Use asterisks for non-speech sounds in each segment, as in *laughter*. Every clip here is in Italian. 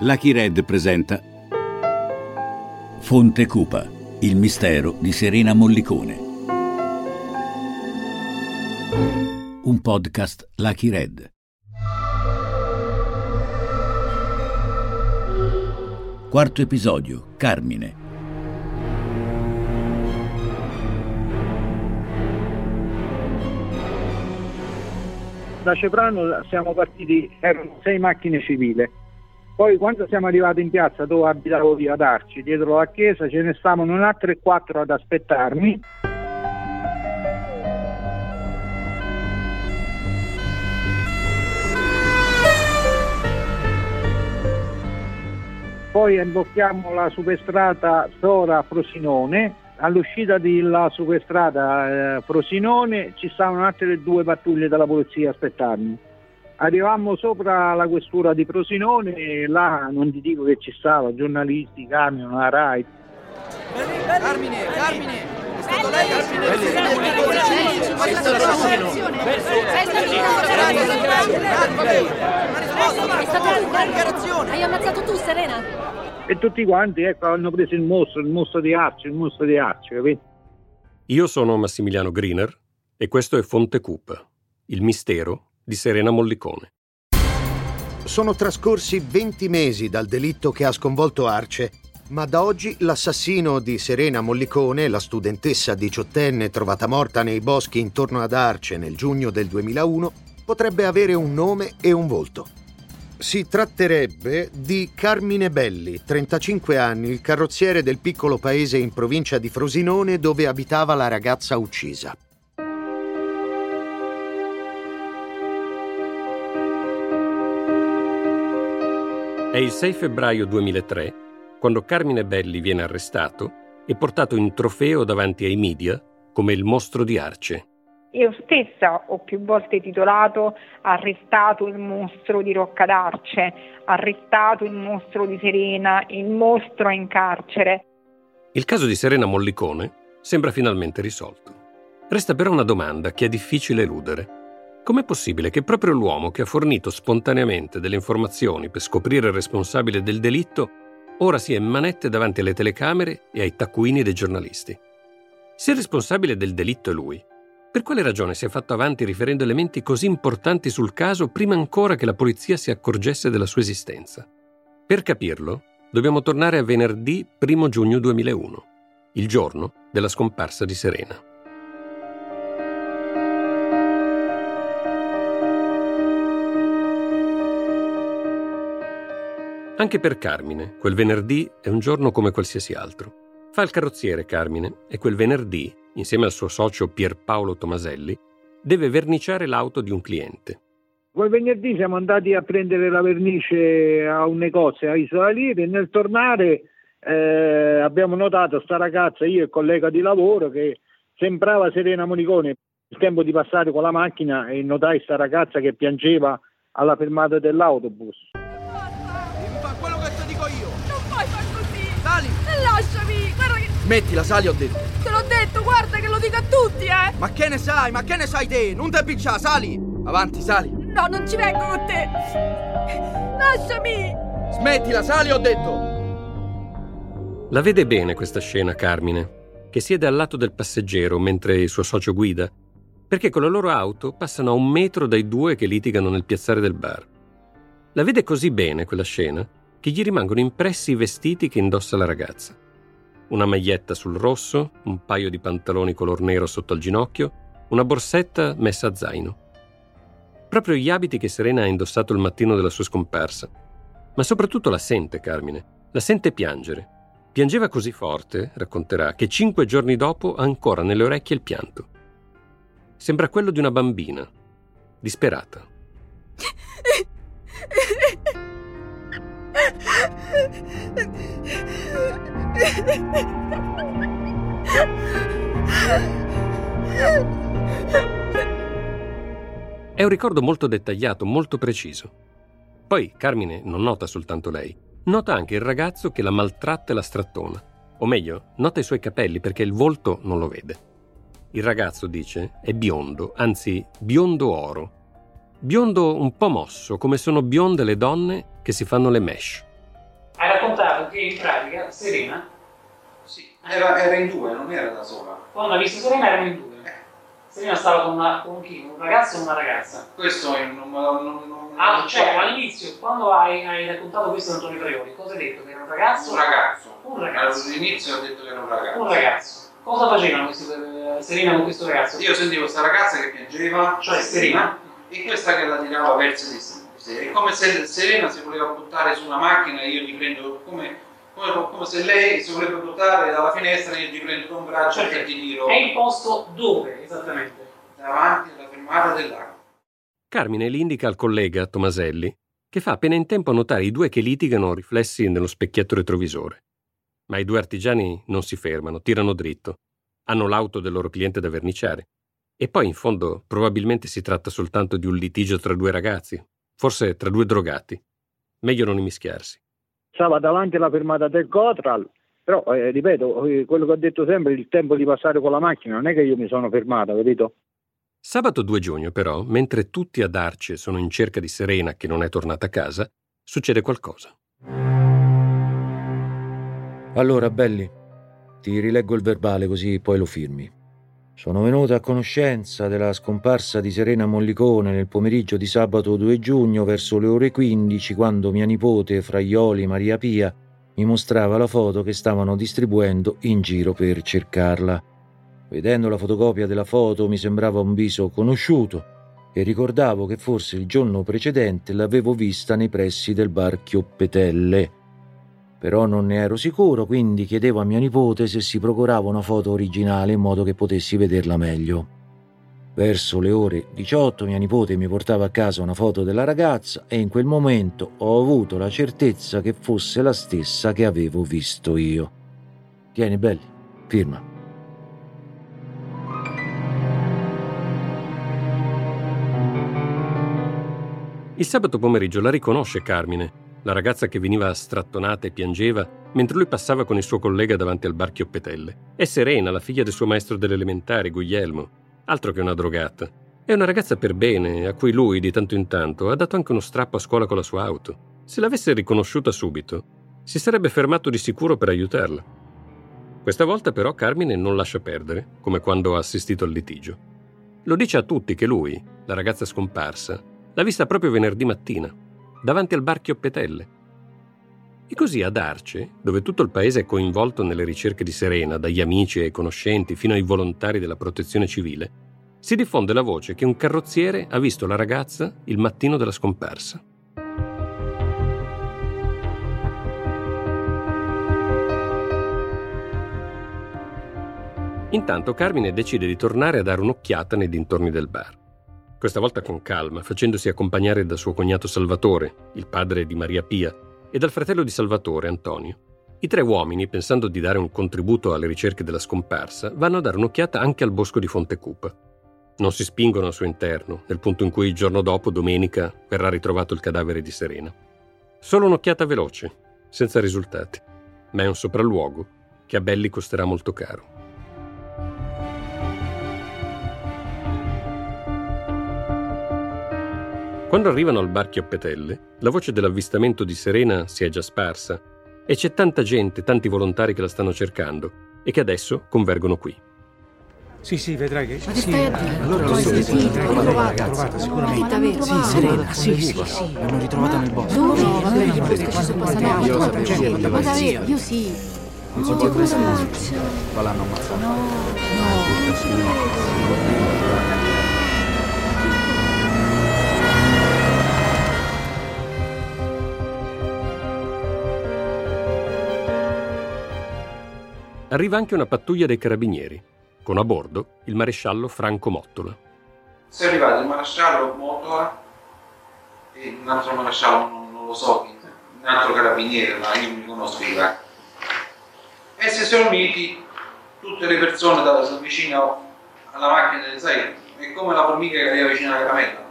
Lucky Red presenta Fonte Cupa, il mistero di Serena Mollicone. Un podcast Lucky Red. Quarto episodio, Carmine. Da Ceprano siamo partiti, erano sei macchine civili poi quando siamo arrivati in piazza dove abitavo io ad Arci, dietro la chiesa, ce ne stavano altre quattro ad aspettarmi. Poi imbocchiamo la superstrada Sora-Frosinone. All'uscita della superstrada eh, Frosinone ci stavano altre due pattuglie della polizia a aspettarmi. Arrivammo sopra la questura di Prosinone e là non ti dico che ci stava, giornalisti, camion, la RAI. Carmine, Carmine, è stato lei Hai ammazzato tu, Serena? E tutti quanti, ecco, hanno preso il mostro, il mostro di Arci, il mostro di Arci, capito? Io sono Massimiliano Griner e questo è Fonte Cupa, il mistero di Serena Mollicone. Sono trascorsi 20 mesi dal delitto che ha sconvolto Arce, ma da oggi l'assassino di Serena Mollicone, la studentessa diciottenne trovata morta nei boschi intorno ad Arce nel giugno del 2001, potrebbe avere un nome e un volto. Si tratterebbe di Carmine Belli, 35 anni, il carrozziere del piccolo paese in provincia di Frosinone dove abitava la ragazza uccisa. È il 6 febbraio 2003 quando Carmine Belli viene arrestato e portato in trofeo davanti ai media come il mostro di Arce. Io stessa ho più volte titolato Arrestato il mostro di Rocca d'Arce, arrestato il mostro di Serena, il mostro è in carcere. Il caso di Serena Mollicone sembra finalmente risolto. Resta però una domanda che è difficile eludere. Com'è possibile che proprio l'uomo che ha fornito spontaneamente delle informazioni per scoprire il responsabile del delitto ora sia in manette davanti alle telecamere e ai taccuini dei giornalisti? Se il responsabile del delitto è lui, per quale ragione si è fatto avanti riferendo elementi così importanti sul caso prima ancora che la polizia si accorgesse della sua esistenza? Per capirlo, dobbiamo tornare a venerdì 1 giugno 2001, il giorno della scomparsa di Serena. Anche per Carmine, quel venerdì è un giorno come qualsiasi altro. Fa il carrozziere Carmine e quel venerdì, insieme al suo socio Pierpaolo Tomaselli, deve verniciare l'auto di un cliente. Quel venerdì siamo andati a prendere la vernice a un negozio a Isola Lire e nel tornare eh, abbiamo notato sta ragazza, io e il collega di lavoro, che sembrava Serena Monicone. Il tempo di passare con la macchina e notai sta ragazza che piangeva alla fermata dell'autobus. Sali! Lasciami! Guarda che... Smettila, sali, ho detto. Te l'ho detto, guarda che lo dico a tutti, eh! Ma che ne sai? Ma che ne sai te? Non te piccia, sali! Avanti, sali! No, non ci vengo con te! Lasciami! Smettila, sali, ho detto! La vede bene questa scena Carmine, che siede al lato del passeggero mentre il suo socio guida, perché con la loro auto passano a un metro dai due che litigano nel piazzale del bar. La vede così bene quella scena che gli rimangono impressi i vestiti che indossa la ragazza. Una maglietta sul rosso, un paio di pantaloni color nero sotto al ginocchio, una borsetta messa a zaino. Proprio gli abiti che Serena ha indossato il mattino della sua scomparsa. Ma soprattutto la sente Carmine, la sente piangere. Piangeva così forte, racconterà, che cinque giorni dopo ha ancora nelle orecchie il pianto. Sembra quello di una bambina, disperata. *laughs* È un ricordo molto dettagliato, molto preciso. Poi Carmine non nota soltanto lei, nota anche il ragazzo che la maltratta e la strattona. O meglio, nota i suoi capelli perché il volto non lo vede. Il ragazzo, dice, è biondo, anzi biondo oro. Biondo un po' mosso, come sono bionde le donne che si fanno le mesh. notato che in pratica Serena, Sì, era, era in due, non era da sola. quando ha visto Serena erano in due. Serena stava con, una, con chi? Un ragazzo o una ragazza? Questo è- non, non, non, non Ah, non cioè all'inizio, quando hai, hai raccontato questo ad Antonio Priori, cosa hai detto? Che era un ragazzo? Un ragazzo. Un ragazzo. All'inizio ho detto che era un ragazzo. Un ragazzo. Cosa facevano questi, eh, Serena con questo ragazzo? Io sentivo questa ragazza che piangeva, Cioè Serena? E questa che la tirava verso di sé. È come se Serena si voleva buttare su una macchina e io gli prendo come, come, come se lei si voleva buttare dalla finestra e io gli prendo da un braccio e ti tiro È il posto dove esattamente? davanti alla fermata dell'acqua. Carmine li indica al collega, Tomaselli, che fa appena in tempo a notare i due che litigano riflessi nello specchietto retrovisore. Ma i due artigiani non si fermano, tirano dritto. Hanno l'auto del loro cliente da verniciare. E poi, in fondo, probabilmente si tratta soltanto di un litigio tra due ragazzi, forse tra due drogati. Meglio non immischiarsi. Stava davanti alla fermata del Cotral, però eh, ripeto, eh, quello che ho detto sempre, il tempo di passare con la macchina, non è che io mi sono fermato, capito? Sabato 2 giugno, però, mentre tutti ad Arce sono in cerca di Serena che non è tornata a casa, succede qualcosa. Allora, belli, ti rileggo il verbale così poi lo firmi. Sono venuta a conoscenza della scomparsa di Serena Mollicone nel pomeriggio di sabato 2 giugno verso le ore 15 quando mia nipote Fraioli Maria Pia mi mostrava la foto che stavano distribuendo in giro per cercarla. Vedendo la fotocopia della foto mi sembrava un viso conosciuto e ricordavo che forse il giorno precedente l'avevo vista nei pressi del bar Chioppetelle. Però non ne ero sicuro, quindi chiedevo a mia nipote se si procurava una foto originale in modo che potessi vederla meglio. Verso le ore 18 mia nipote mi portava a casa una foto della ragazza e in quel momento ho avuto la certezza che fosse la stessa che avevo visto io. Tieni, belli, firma. Il sabato pomeriggio la riconosce Carmine, la ragazza che veniva strattonata e piangeva mentre lui passava con il suo collega davanti al bar Chioppetelle. È Serena, la figlia del suo maestro delle elementari, Guglielmo, altro che una drogata. È una ragazza per bene, a cui lui, di tanto in tanto, ha dato anche uno strappo a scuola con la sua auto. Se l'avesse riconosciuta subito, si sarebbe fermato di sicuro per aiutarla. Questa volta però Carmine non lascia perdere, come quando ha assistito al litigio. Lo dice a tutti che lui, la ragazza scomparsa, l'ha vista proprio venerdì mattina, davanti al bar Chioppetelle. E così ad Arce, dove tutto il paese è coinvolto nelle ricerche di Serena, dagli amici ai conoscenti fino ai volontari della protezione civile, si diffonde la voce che un carrozziere ha visto la ragazza il mattino della scomparsa. Intanto Carmine decide di tornare a dare un'occhiata nei dintorni del bar. Questa volta con calma, facendosi accompagnare da suo cognato Salvatore, il padre di Maria Pia, e dal fratello di Salvatore, Antonio. I tre uomini, pensando di dare un contributo alle ricerche della scomparsa, vanno a dare un'occhiata anche al bosco di Fontecupa. Non si spingono al suo interno, nel punto in cui il giorno dopo, domenica, verrà ritrovato il cadavere di Serena. Solo un'occhiata veloce, senza risultati, ma è un sopralluogo che a Belli costerà molto caro. Quando arrivano al bar Chioppetelle, la voce dell'avvistamento di Serena si è già sparsa e c'è tanta gente, tanti volontari che la stanno cercando e che adesso convergono qui. Sì, sì, vedrai che. Ma che sì, stai a dire? Allora lo sì, sì, sì, l'ho ritrovata. trovata sicuramente. Sì, Ah, Serena, sì, sì, sì, sì. L'hanno ritrovata nel bosco. Dove? No, vabbè, ma bosco perché ci sono passata guardiamo, la io gente, Ma davvero? Io sì. Non so Oh, che cosa cosa faccio? Ma l'hanno Arriva anche una pattuglia dei carabinieri, con a bordo il maresciallo Franco Mottola. Se è arrivato il maresciallo Motola e un altro maresciallo, non, non lo so, un altro carabiniere, ma io non li conosco i vari. E si sono uniti tutte le persone da, vicino alla macchina, sai, è come la formica che arriva vicino alla caramella.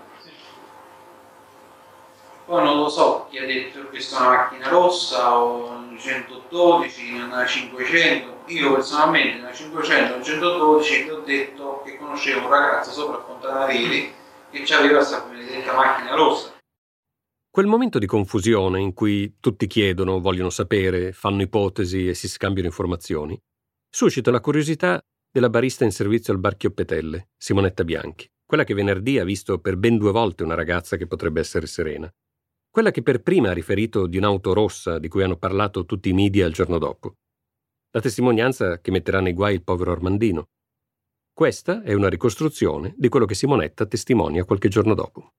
Poi non lo so chi ha detto che questa è una macchina rossa o una 112, una 500. Io personalmente una 500 una 112 vi ho detto che conoscevo un ragazzo sopra a Fontanarieri che aveva questa benedetta macchina rossa. Quel momento di confusione in cui tutti chiedono, vogliono sapere, fanno ipotesi e si scambiano informazioni, suscita la curiosità della barista in servizio al bar Chioppetelle, Simonetta Bianchi, quella che venerdì ha visto per ben due volte una ragazza che potrebbe essere Serena, quella che per prima ha riferito di un'auto rossa di cui hanno parlato tutti i media il giorno dopo, la testimonianza che metterà nei guai il povero Armandino. Questa è una ricostruzione di quello che Simonetta testimonia qualche giorno dopo.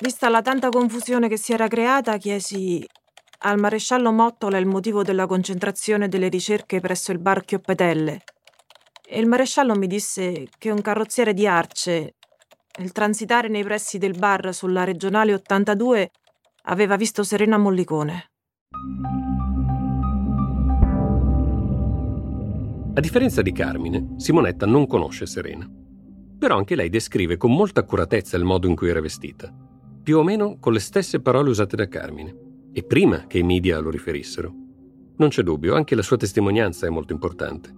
Vista la tanta confusione che si era creata, chiesi al maresciallo Mottola il motivo della concentrazione delle ricerche presso il bar Chioppetelle. E il maresciallo mi disse che un carrozziere di Arce, nel transitare nei pressi del bar sulla regionale 82, aveva visto Serena Mollicone. A differenza di Carmine, Simonetta non conosce Serena. Però anche lei descrive con molta accuratezza il modo in cui era vestita più o meno con le stesse parole usate da Carmine, e prima che i media lo riferissero. Non c'è dubbio, anche la sua testimonianza è molto importante.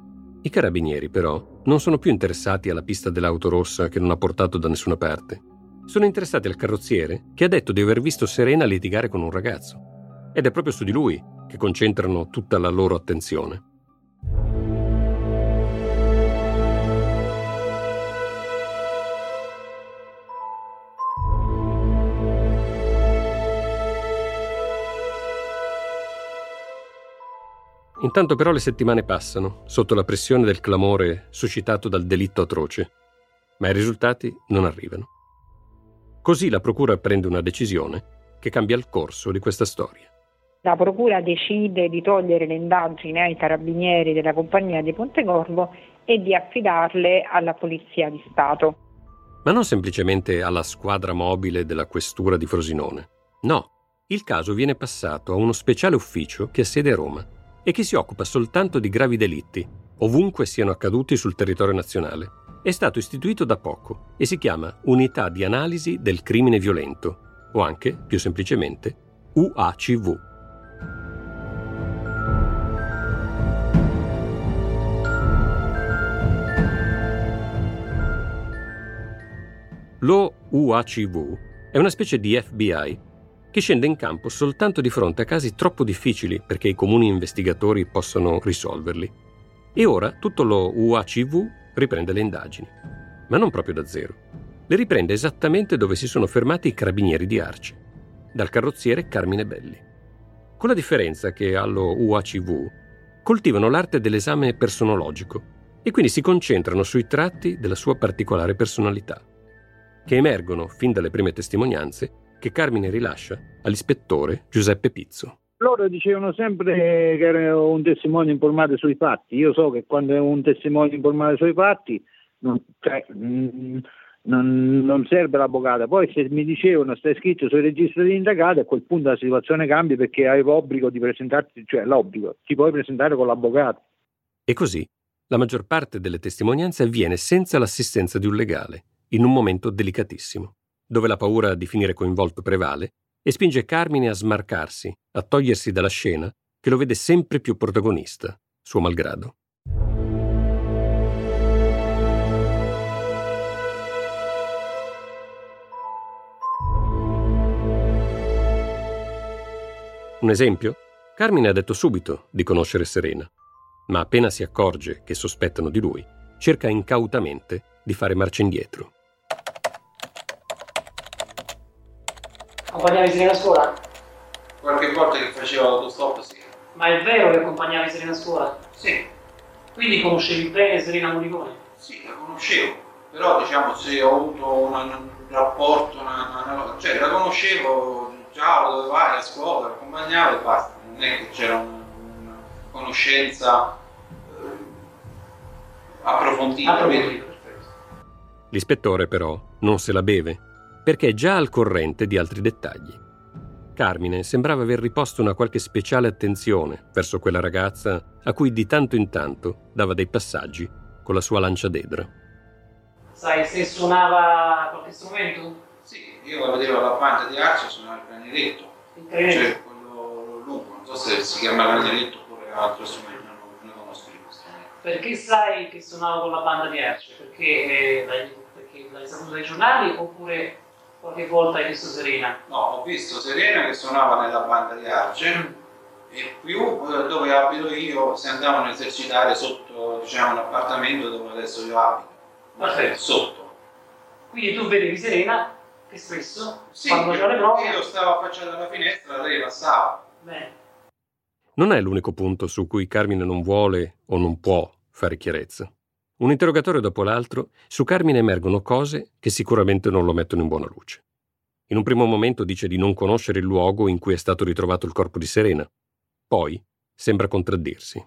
I carabinieri, però, non sono più interessati alla pista dell'auto rossa che non ha portato da nessuna parte. Sono interessati al carrozziere che ha detto di aver visto Serena litigare con un ragazzo. Ed è proprio su di lui che concentrano tutta la loro attenzione. Intanto però le settimane passano, sotto la pressione del clamore suscitato dal delitto atroce, ma i risultati non arrivano. Così la Procura prende una decisione che cambia il corso di questa storia. La Procura decide di togliere le indagini ai carabinieri della compagnia di Pontecorvo e di affidarle alla Polizia di Stato. Ma non semplicemente alla squadra mobile della Questura di Frosinone. No, il caso viene passato a uno speciale ufficio che ha sede a Roma e che si occupa soltanto di gravi delitti, ovunque siano accaduti sul territorio nazionale. È stato istituito da poco e si chiama Unità di Analisi del Crimine Violento, o anche, più semplicemente, UACV. Lo UACV è una specie di FBI che scende in campo soltanto di fronte a casi troppo difficili perché i comuni investigatori possano risolverli. E ora tutto lo UACV riprende le indagini, ma non proprio da zero. Le riprende esattamente dove si sono fermati i carabinieri di Arci, dal carrozziere Carmine Belli. Con la differenza che allo UACV coltivano l'arte dell'esame personologico e quindi si concentrano sui tratti della sua particolare personalità, che emergono fin dalle prime testimonianze che Carmine rilascia all'ispettore Giuseppe Pizzo. Loro dicevano sempre che era un testimone informato sui fatti. Io so che quando è un testimone informato sui fatti non, cioè, mm, non, non serve l'avvocato. Poi se mi dicevano stai scritto sui registri di indagato, a quel punto la situazione cambia perché hai l'obbligo di presentarti, cioè l'obbligo, ti puoi presentare con l'avvocato. E così la maggior parte delle testimonianze avviene senza l'assistenza di un legale, in un momento delicatissimo dove la paura di finire coinvolto prevale, e spinge Carmine a smarcarsi, a togliersi dalla scena, che lo vede sempre più protagonista, suo malgrado. Un esempio? Carmine ha detto subito di conoscere Serena, ma appena si accorge che sospettano di lui, cerca incautamente di fare marcia indietro. Accompagnavi Serena a scuola? Qualche volta che faceva l'autostop, sì. Ma è vero che accompagnavi Serena a scuola? Sì. Quindi conoscevi bene Serena Morricone? Sì, la conoscevo. Però diciamo se ho avuto una, un rapporto, una, una, cioè la conoscevo, ciao, dove vai a scuola, accompagnavo e basta. Non è che c'era un, una conoscenza eh, approfondita. Approfondita. L'ispettore però non se la beve perché è già al corrente di altri dettagli. Carmine sembrava aver riposto una qualche speciale attenzione verso quella ragazza a cui di tanto in tanto dava dei passaggi con la sua lanciadedra. Sai se suonava qualche strumento? Sì, io la vedevo alla banda di Arce suonare il clarinetto. Il clarinetto? Cioè quello lungo, non so se si chiama clarinetto oppure altro strumento, non, non conosco questo strumento. Perché sai che suonava con la banda di Arce? Perché eh, Perché l'hai saputo dai giornali oppure qualche volta hai visto Serena? No, ho visto Serena che suonava nella banda di Arce e più eh, dove abito io si andavano a esercitare sotto diciamo, un appartamento dove adesso io abito. Perfetto. Sotto. Quindi tu vedevi Serena che spesso Sì, quando faceva le prove... io stavo affacciato alla finestra, lei passava. Bene. Non è l'unico punto su cui Carmine non vuole o non può fare chiarezza. Un interrogatorio dopo l'altro, su Carmine emergono cose che sicuramente non lo mettono in buona luce. In un primo momento dice di non conoscere il luogo in cui è stato ritrovato il corpo di Serena. Poi sembra contraddirsi.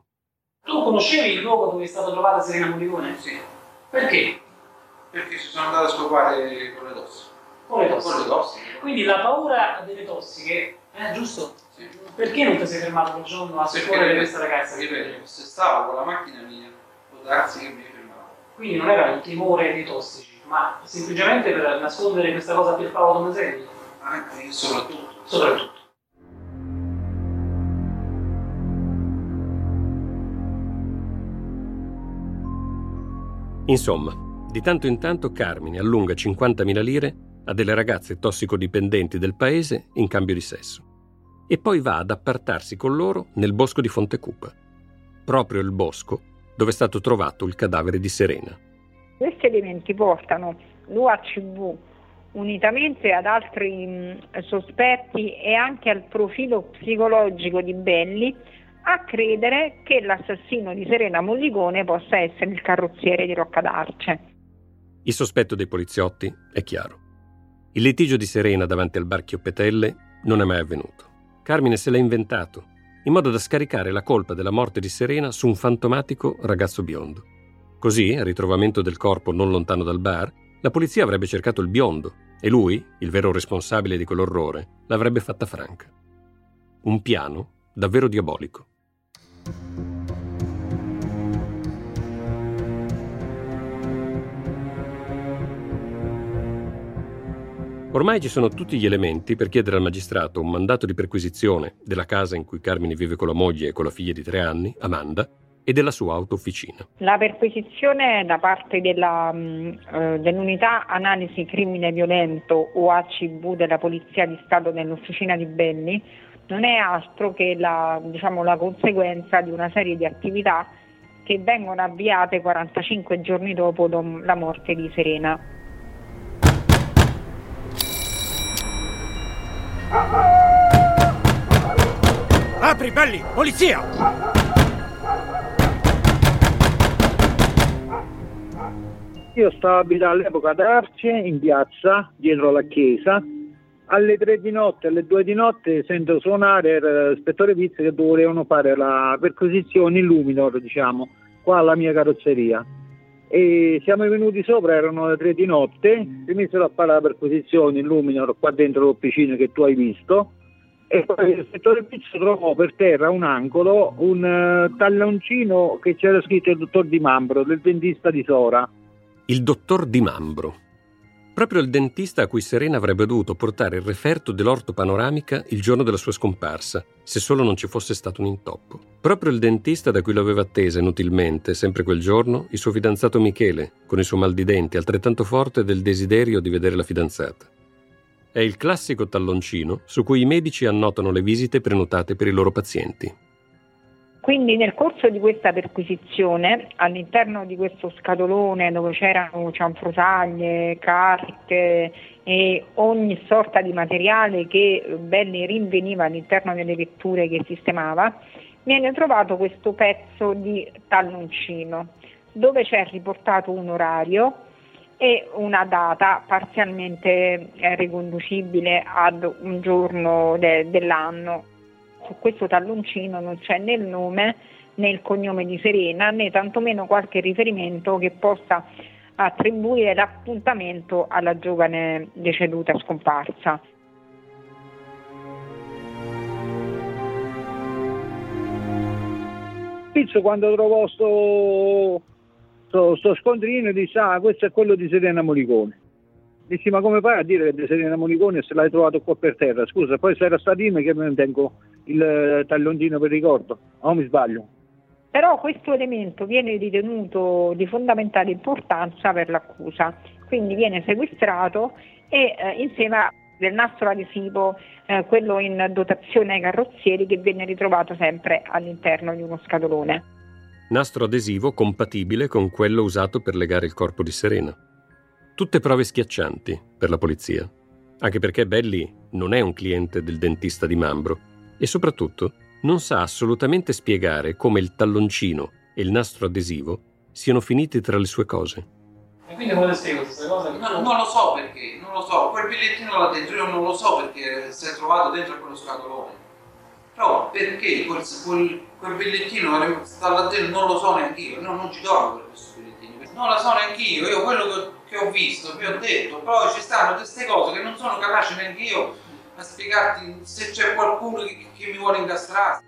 Tu conoscevi il luogo dove è stata trovata Serena Mollicone? Sì. Perché? Perché ci sono andato a scopare con le tosse. Con le Con le tossiche. tossiche. Quindi la paura delle tossiche, eh, giusto? Sì. Perché non ti sei fermato quel giorno a Perché soccorrere questa ragazza? ripeto, se stavo con la macchina mia, può darsi che mi. Quindi non era un timore dei tossici, ma semplicemente per nascondere questa cosa a Pierpaolo Tomaselli? Anche e soprattutto. Soprattutto. Insomma, di tanto in tanto Carmine allunga 50.000 lire a delle ragazze tossicodipendenti del paese in cambio di sesso. E poi va ad appartarsi con loro nel bosco di Fontecupa. Proprio il bosco dove è stato trovato il cadavere di Serena. Questi elementi portano l'UHV unitamente ad altri mh, sospetti e anche al profilo psicologico di Belli a credere che l'assassino di Serena Mollicone possa essere il carrozziere di Rocca d'Arce. Il sospetto dei poliziotti è chiaro. Il litigio di Serena davanti al bar Chioppetelle non è mai avvenuto. Carmine se l'ha inventato, in modo da scaricare la colpa della morte di Serena su un fantomatico ragazzo biondo. Così, al ritrovamento del corpo non lontano dal bar, la polizia avrebbe cercato il biondo e lui, il vero responsabile di quell'orrore, l'avrebbe fatta franca. Un piano davvero diabolico. Ormai ci sono tutti gli elementi per chiedere al magistrato un mandato di perquisizione della casa in cui Carmine vive con la moglie e con la figlia di tre anni, Amanda, e della sua autofficina. La perquisizione da parte della, mh, eh, dell'unità analisi crimine violento OACV della Polizia di Stato nell'officina di Belli non è altro che la, diciamo, la conseguenza di una serie di attività che vengono avviate 45 giorni dopo la morte di Serena. Apri, belli! Polizia! Io stavo abitando all'epoca ad Arce, in piazza, dietro la chiesa. Alle tre di notte, alle due di notte sento suonare l'ispettore Pizzi che dovevano fare la perquisizione in Luminor, diciamo, qua alla mia carrozzeria. E siamo venuti sopra, erano le tre di notte, si misero a fare la perquisizione in Luminor, qua dentro l'officina che tu hai visto. E poi l'ispettore Pizzo trovò per terra un angolo un eh, talloncino che c'era scritto il dottor Di Mambro, del dentista di Sora. Il dottor Di Mambro. Proprio il dentista a cui Serena avrebbe dovuto portare il referto dell'orto panoramica il giorno della sua scomparsa, se solo non ci fosse stato un intoppo. Proprio il dentista da cui lo aveva attesa inutilmente, sempre quel giorno, il suo fidanzato Michele, con il suo mal di denti altrettanto forte del desiderio di vedere la fidanzata. È il classico talloncino su cui i medici annotano le visite prenotate per i loro pazienti. Quindi nel corso di questa perquisizione, all'interno di questo scatolone dove c'erano cianfrusaglie, carte e ogni sorta di materiale che Belli rinveniva all'interno delle vetture che sistemava, viene trovato questo pezzo di talloncino dove c'è riportato un orario e una data parzialmente riconducibile ad un giorno de- dell'anno questo talloncino non c'è né il nome né il cognome di Serena né tantomeno qualche riferimento che possa attribuire l'appuntamento alla giovane deceduta scomparsa. Pizzo quando trovò sto, sto, sto scontrino disse ah questo è quello di Serena Molicone. Dissi ma come fai a dire che è di Serena Molicone se l'hai trovato qua per terra? Scusa, poi se era statino che non tengo il talloncino per ricordo, o mi sbaglio? Però questo elemento viene ritenuto di fondamentale importanza per l'accusa quindi viene sequestrato e eh, insieme del nastro adesivo, eh, quello in dotazione ai carrozzieri che venne ritrovato sempre all'interno di uno scatolone. Nastro adesivo compatibile con quello usato per legare il corpo di Serena. Tutte prove schiaccianti per la polizia, anche perché Belli non è un cliente del dentista di Mambro e soprattutto non sa assolutamente spiegare come il talloncino e il nastro adesivo siano finiti tra le sue cose. E quindi come le spiego questa cosa? No, non lo so perché, non lo so. Quel bigliettino là dentro io non lo so perché si è trovato dentro quello scatolone. Però perché quel, quel, quel bigliettino sta là dentro non lo so neanche io. No, non ci trovo questo bigliettino. Non lo so neanche io. Io quello che, che ho visto, vi ho detto. Poi ci stanno queste cose che non sono capace neanche io a spiegarti se c'è qualcuno che, che mi vuole incastrare.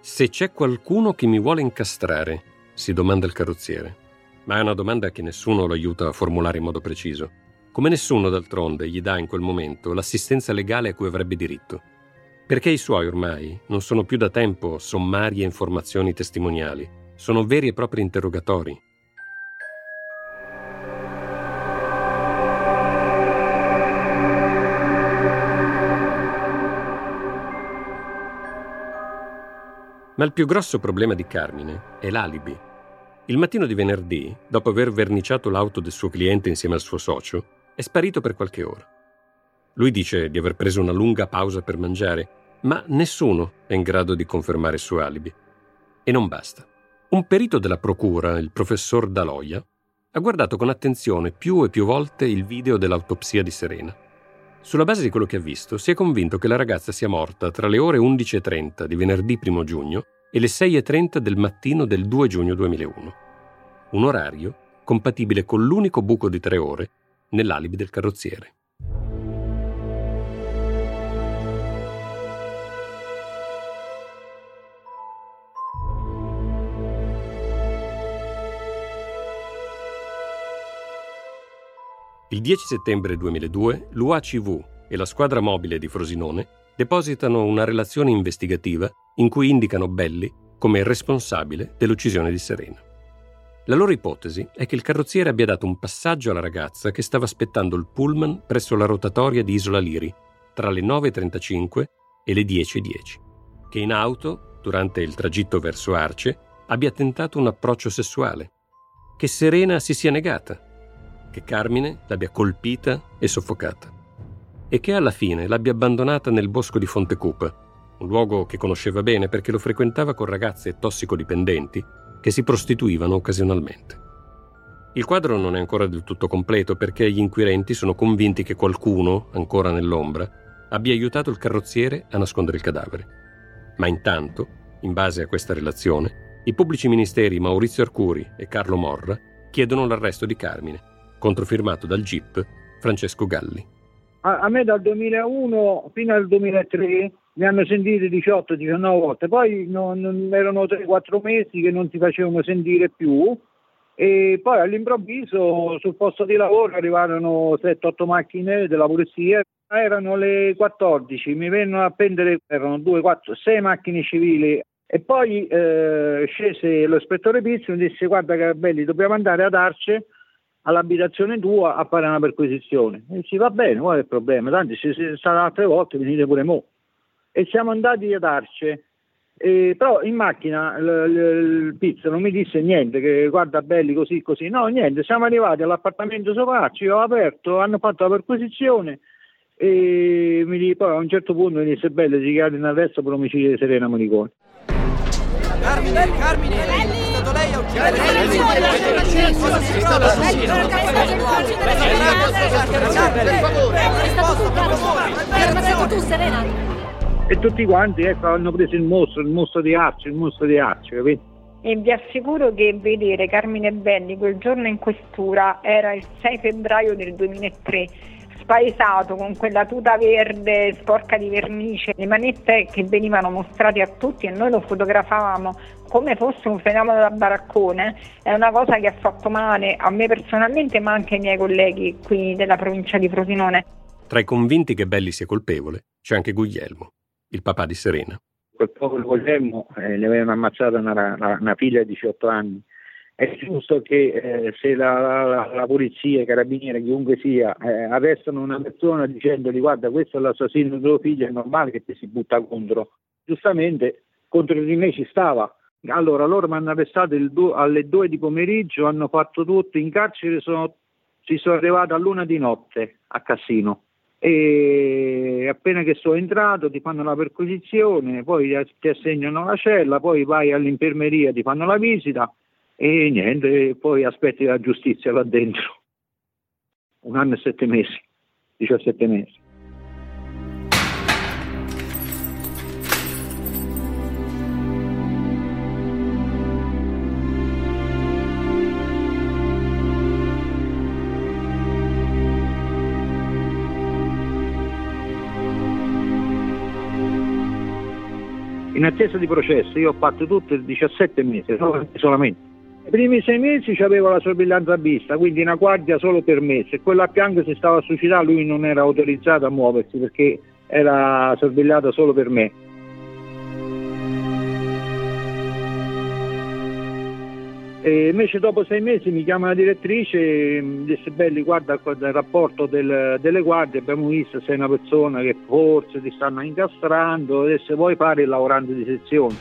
Se c'è qualcuno che mi vuole incastrare, si domanda il carrozziere ma è una domanda che nessuno lo aiuta a formulare in modo preciso. Come nessuno d'altronde gli dà in quel momento l'assistenza legale a cui avrebbe diritto. Perché i suoi ormai non sono più da tempo sommarie informazioni testimoniali, sono veri e propri interrogatori. Ma il più grosso problema di Carmine è l'alibi. Il mattino di venerdì, dopo aver verniciato l'auto del suo cliente insieme al suo socio, è sparito per qualche ora. Lui dice di aver preso una lunga pausa per mangiare, ma nessuno è in grado di confermare il suo alibi. E non basta. Un perito della procura, il professor Daloia, ha guardato con attenzione più e più volte il video dell'autopsia di Serena. Sulla base di quello che ha visto, si è convinto che la ragazza sia morta tra le ore 11.30 di venerdì 1 giugno e le 6.30 del mattino del 2 giugno 2001. Un orario compatibile con l'unico buco di tre ore nell'alibi del carrozziere. Il 10 settembre 2002 l'UACV e la squadra mobile di Frosinone depositano una relazione investigativa in cui indicano Belli come responsabile dell'uccisione di Serena. La loro ipotesi è che il carrozziere abbia dato un passaggio alla ragazza che stava aspettando il pullman presso la rotatoria di Isola Liri tra le 9.35 e le 10.10, che in auto, durante il tragitto verso Arce, abbia tentato un approccio sessuale, che Serena si sia negata, che Carmine l'abbia colpita e soffocata e che alla fine l'abbia abbandonata nel bosco di Fontecupa, un luogo che conosceva bene perché lo frequentava con ragazze tossicodipendenti che si prostituivano occasionalmente. Il quadro non è ancora del tutto completo perché gli inquirenti sono convinti che qualcuno, ancora nell'ombra, abbia aiutato il carrozziere a nascondere il cadavere. Ma intanto, in base a questa relazione, i pubblici ministeri Maurizio Arcuri e Carlo Morra chiedono l'arresto di Carmine, controfirmato dal GIP Francesco Galli. A, a me dal 2001 fino al 2003 mi hanno sentito 18-19 volte, poi non, non erano 3-4 mesi che non si facevano sentire più. E poi all'improvviso sul posto di lavoro arrivarono 7-8 macchine della polizia, erano le 14, mi vennero a prendere, erano 2, 4, 6 macchine civili. E poi eh, scese l'ispettore Pizzo e mi disse guarda Carabelli dobbiamo andare ad Arce all'abitazione tua a fare una perquisizione. E dici va bene, qual è il problema? Se siete state altre volte venite pure mo. E siamo andati ad Arce. E, però in macchina il, il, il pizzo non mi disse niente, che guarda belli così così, no niente, siamo arrivati all'appartamento sopra, ci ho aperto, hanno fatto la perquisizione e mi dice, poi a un certo punto mi disse bello si chiama in arresto per omicidio di Serena Monicone. Carmine, Carmine, è stato lei a uccidere. E tutti quanti ecco, hanno preso il mostro, il mostro di Arci, il mostro di Arci, capito? E vi assicuro che vedere Carmine Belli quel giorno in questura era il 6 febbraio del 2003 spaesato con quella tuta verde sporca di vernice, le manette che venivano mostrate a tutti e noi lo fotografavamo come fosse un fenomeno da baraccone, è una cosa che ha fatto male a me personalmente ma anche ai miei colleghi qui della provincia di Frosinone. Tra i convinti che Belli sia colpevole c'è anche Guglielmo, il papà di Serena. Quel povero Guglielmo eh, le avevano ammazzato una, una, una figlia di 18 anni è giusto che eh, se la, la, la, polizia, i carabinieri, chiunque sia, eh, arrestano una persona dicendogli guarda questo è l'assassino del tuo figlio, è normale che ti si butta contro. Giustamente contro di me ci stava. Allora loro mi hanno arrestato du- alle due di pomeriggio, hanno fatto tutto in carcere, sono, si sono arrivato a luna di notte a Cassino e appena che sono entrato ti fanno la perquisizione, poi ti assegnano la cella, poi vai all'infermeria, ti fanno la visita e niente, poi aspetti la giustizia là dentro. Un anno e sette mesi, 17 mesi. In attesa di processo, io ho fatto tutto il 17 mesi, solamente. I primi sei mesi avevo la sorveglianza a vista, quindi una guardia solo per me. Se quello a fianco si stava a suicidare, lui non era autorizzato a muoversi perché era sorvegliato solo per me. E invece dopo sei mesi mi chiama la direttrice e mi disse Belli guarda il rapporto del, delle guardie abbiamo visto sei una persona che forse ti stanno incastrando e se vuoi fare il lavorante di sezione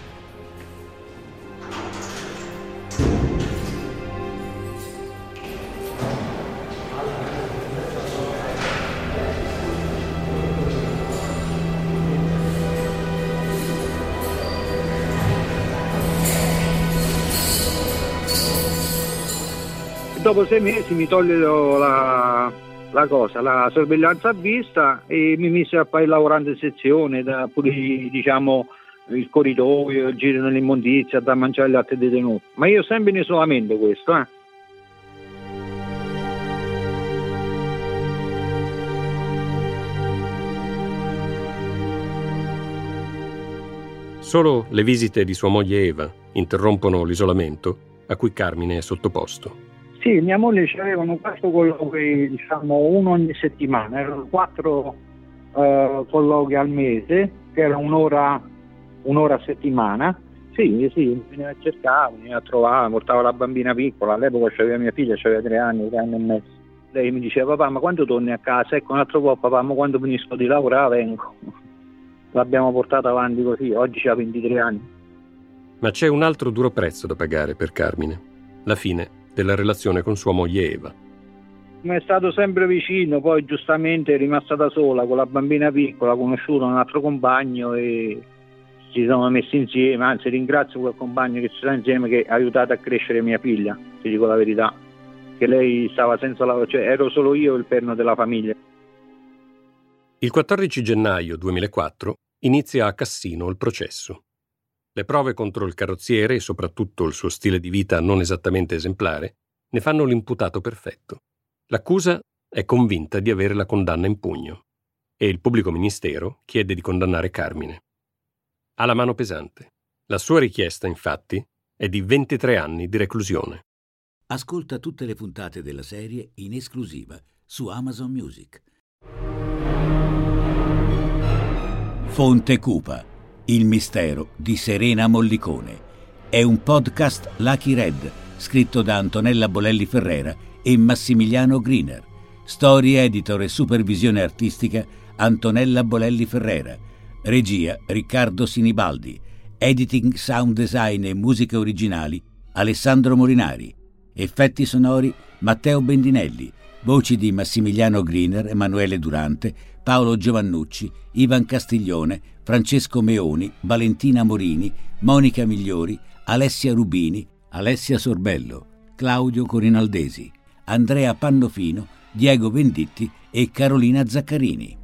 dopo sei mesi mi togliero la, la, cosa, la sorveglianza a vista e mi mise a fare il lavorante in sezione, da, pure diciamo il corridoio, il giro nell'immondizia, da mangiare gli altri detenuti. Ma io sempre in isolamento questo, eh. Solo le visite di sua moglie Eva interrompono l'isolamento a cui Carmine è sottoposto. Sì, mia moglie ci avevano quattro colloqui, diciamo uno ogni settimana, erano quattro uh, colloqui al mese, che era un'ora, un'ora a settimana. Sì, sì, veniva a cercare, veniva a trovare, portava la bambina piccola, all'epoca c'aveva mia figlia, aveva tre anni, tre anni e mezzo. Lei mi diceva, papà, ma quando torni a casa? Ecco, un altro po', papà, ma quando finisco di lavorare vengo. *laughs* L'abbiamo portata avanti così, oggi ha 23 anni. Ma c'è un altro duro prezzo da pagare per Carmine. La fine della relazione con sua moglie Eva. Mi è stato sempre vicino, poi giustamente è rimasta da sola con la bambina piccola, ha conosciuto un altro compagno e ci siamo messi insieme, anzi ringrazio quel compagno che ci sta insieme che ha aiutato a crescere mia figlia, ti dico la verità, che lei stava senza lavoro, cioè ero solo io il perno della famiglia. Il 14 gennaio 2004 inizia a Cassino il processo. Le prove contro il carrozziere e soprattutto il suo stile di vita non esattamente esemplare ne fanno l'imputato perfetto. L'accusa è convinta di avere la condanna in pugno e il pubblico ministero chiede di condannare Carmine. Ha la mano pesante. La sua richiesta, infatti, è di 23 anni di reclusione. Ascolta tutte le puntate della serie in esclusiva su Amazon Music. Fonte Cupa il mistero di Serena Mollicone. È un podcast Lucky Red, scritto da Antonella Bolelli Ferrera e Massimiliano Griner. Storia, editor e supervisione artistica Antonella Bolelli Ferrera. Regia Riccardo Sinibaldi. Editing, sound design e musiche originali Alessandro Morinari. Effetti sonori Matteo Bendinelli. Voci di Massimiliano Griner, Emanuele Durante, Paolo Giovannucci, Ivan Castiglione, Francesco Meoni, Valentina Morini, Monica Migliori, Alessia Rubini, Alessia Sorbello, Claudio Corinaldesi, Andrea Pannofino, Diego Venditti e Carolina Zaccarini.